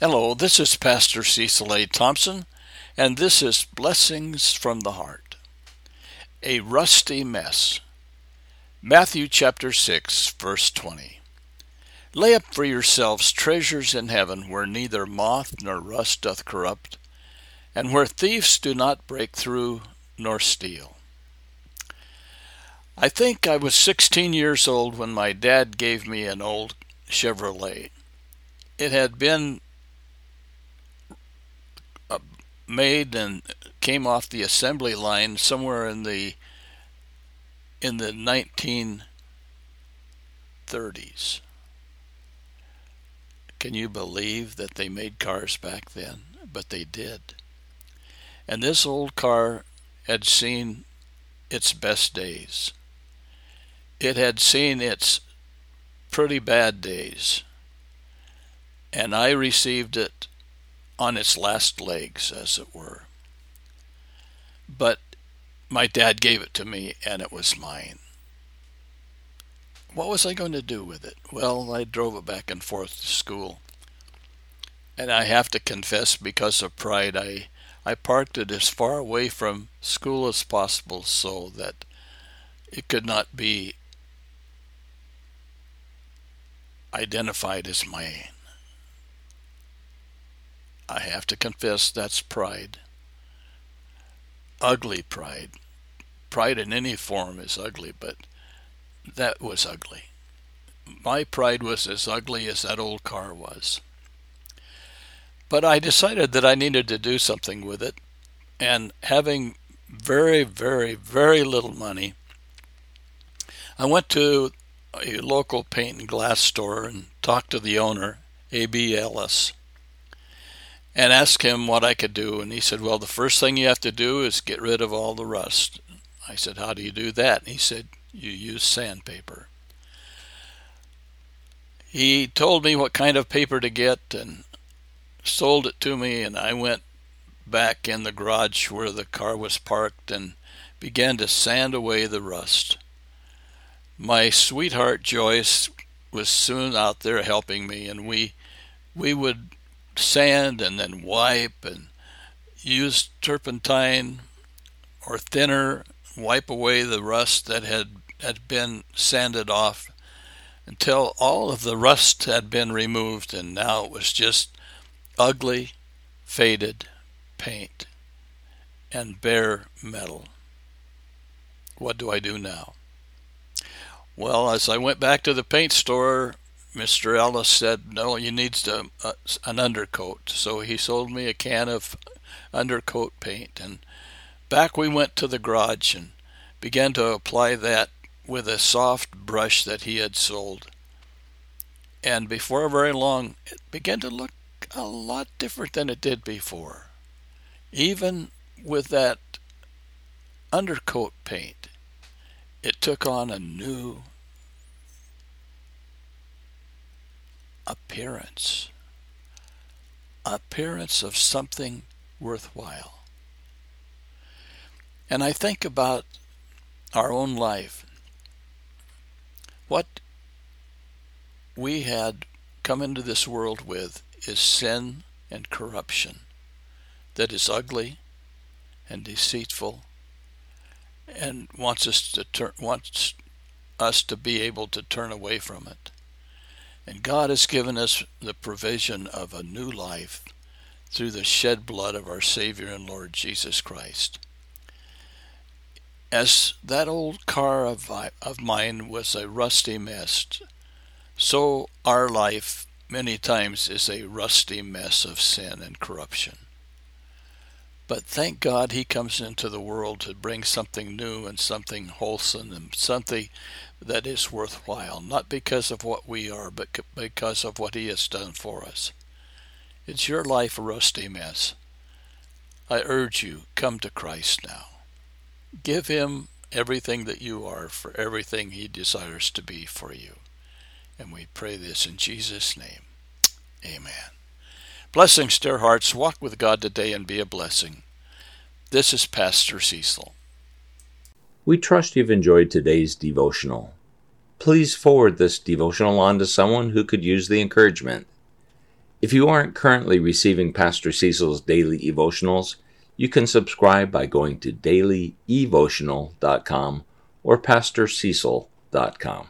Hello, this is Pastor Cecil A. Thompson, and this is Blessings from the Heart. A rusty mess. Matthew chapter 6, verse 20. Lay up for yourselves treasures in heaven, where neither moth nor rust doth corrupt, and where thieves do not break through nor steal. I think I was 16 years old when my dad gave me an old Chevrolet. It had been made and came off the assembly line somewhere in the in the 1930s. Can you believe that they made cars back then? But they did. And this old car had seen its best days. It had seen its pretty bad days. And I received it on its last legs, as it were. But my dad gave it to me, and it was mine. What was I going to do with it? Well, I drove it back and forth to school. And I have to confess, because of pride, I, I parked it as far away from school as possible so that it could not be identified as mine. I have to confess that's pride. Ugly pride. Pride in any form is ugly, but that was ugly. My pride was as ugly as that old car was. But I decided that I needed to do something with it, and having very, very, very little money, I went to a local paint and glass store and talked to the owner, A.B. Ellis and asked him what I could do. And he said, Well, the first thing you have to do is get rid of all the rust. I said, How do you do that? And he said, You use sandpaper. He told me what kind of paper to get and sold it to me, and I went back in the garage where the car was parked and began to sand away the rust. My sweetheart Joyce was soon out there helping me, and we we would sand and then wipe and use turpentine or thinner, wipe away the rust that had, had been sanded off until all of the rust had been removed and now it was just ugly, faded paint and bare metal. What do I do now? Well, as I went back to the paint store, Mr. Ellis said, no, you need to, uh, an undercoat. So he sold me a can of undercoat paint. And back we went to the garage and began to apply that with a soft brush that he had sold. And before very long, it began to look a lot different than it did before. Even with that undercoat paint, it took on a new appearance. Appearance of something worthwhile. And I think about our own life. What we had come into this world with is sin and corruption that is ugly and deceitful and wants us to turn wants us to be able to turn away from it. And God has given us the provision of a new life through the shed blood of our Savior and Lord Jesus Christ. As that old car of, of mine was a rusty mess, so our life many times is a rusty mess of sin and corruption. But thank God he comes into the world to bring something new and something wholesome and something that is worthwhile, not because of what we are, but because of what he has done for us. It's your life a rusty mess? I urge you, come to Christ now. Give him everything that you are for everything he desires to be for you. And we pray this in Jesus' name. Amen. Blessings, dear hearts. Walk with God today and be a blessing. This is Pastor Cecil. We trust you've enjoyed today's devotional. Please forward this devotional on to someone who could use the encouragement. If you aren't currently receiving Pastor Cecil's daily devotionals, you can subscribe by going to dailyevotional.com or pastorcecil.com.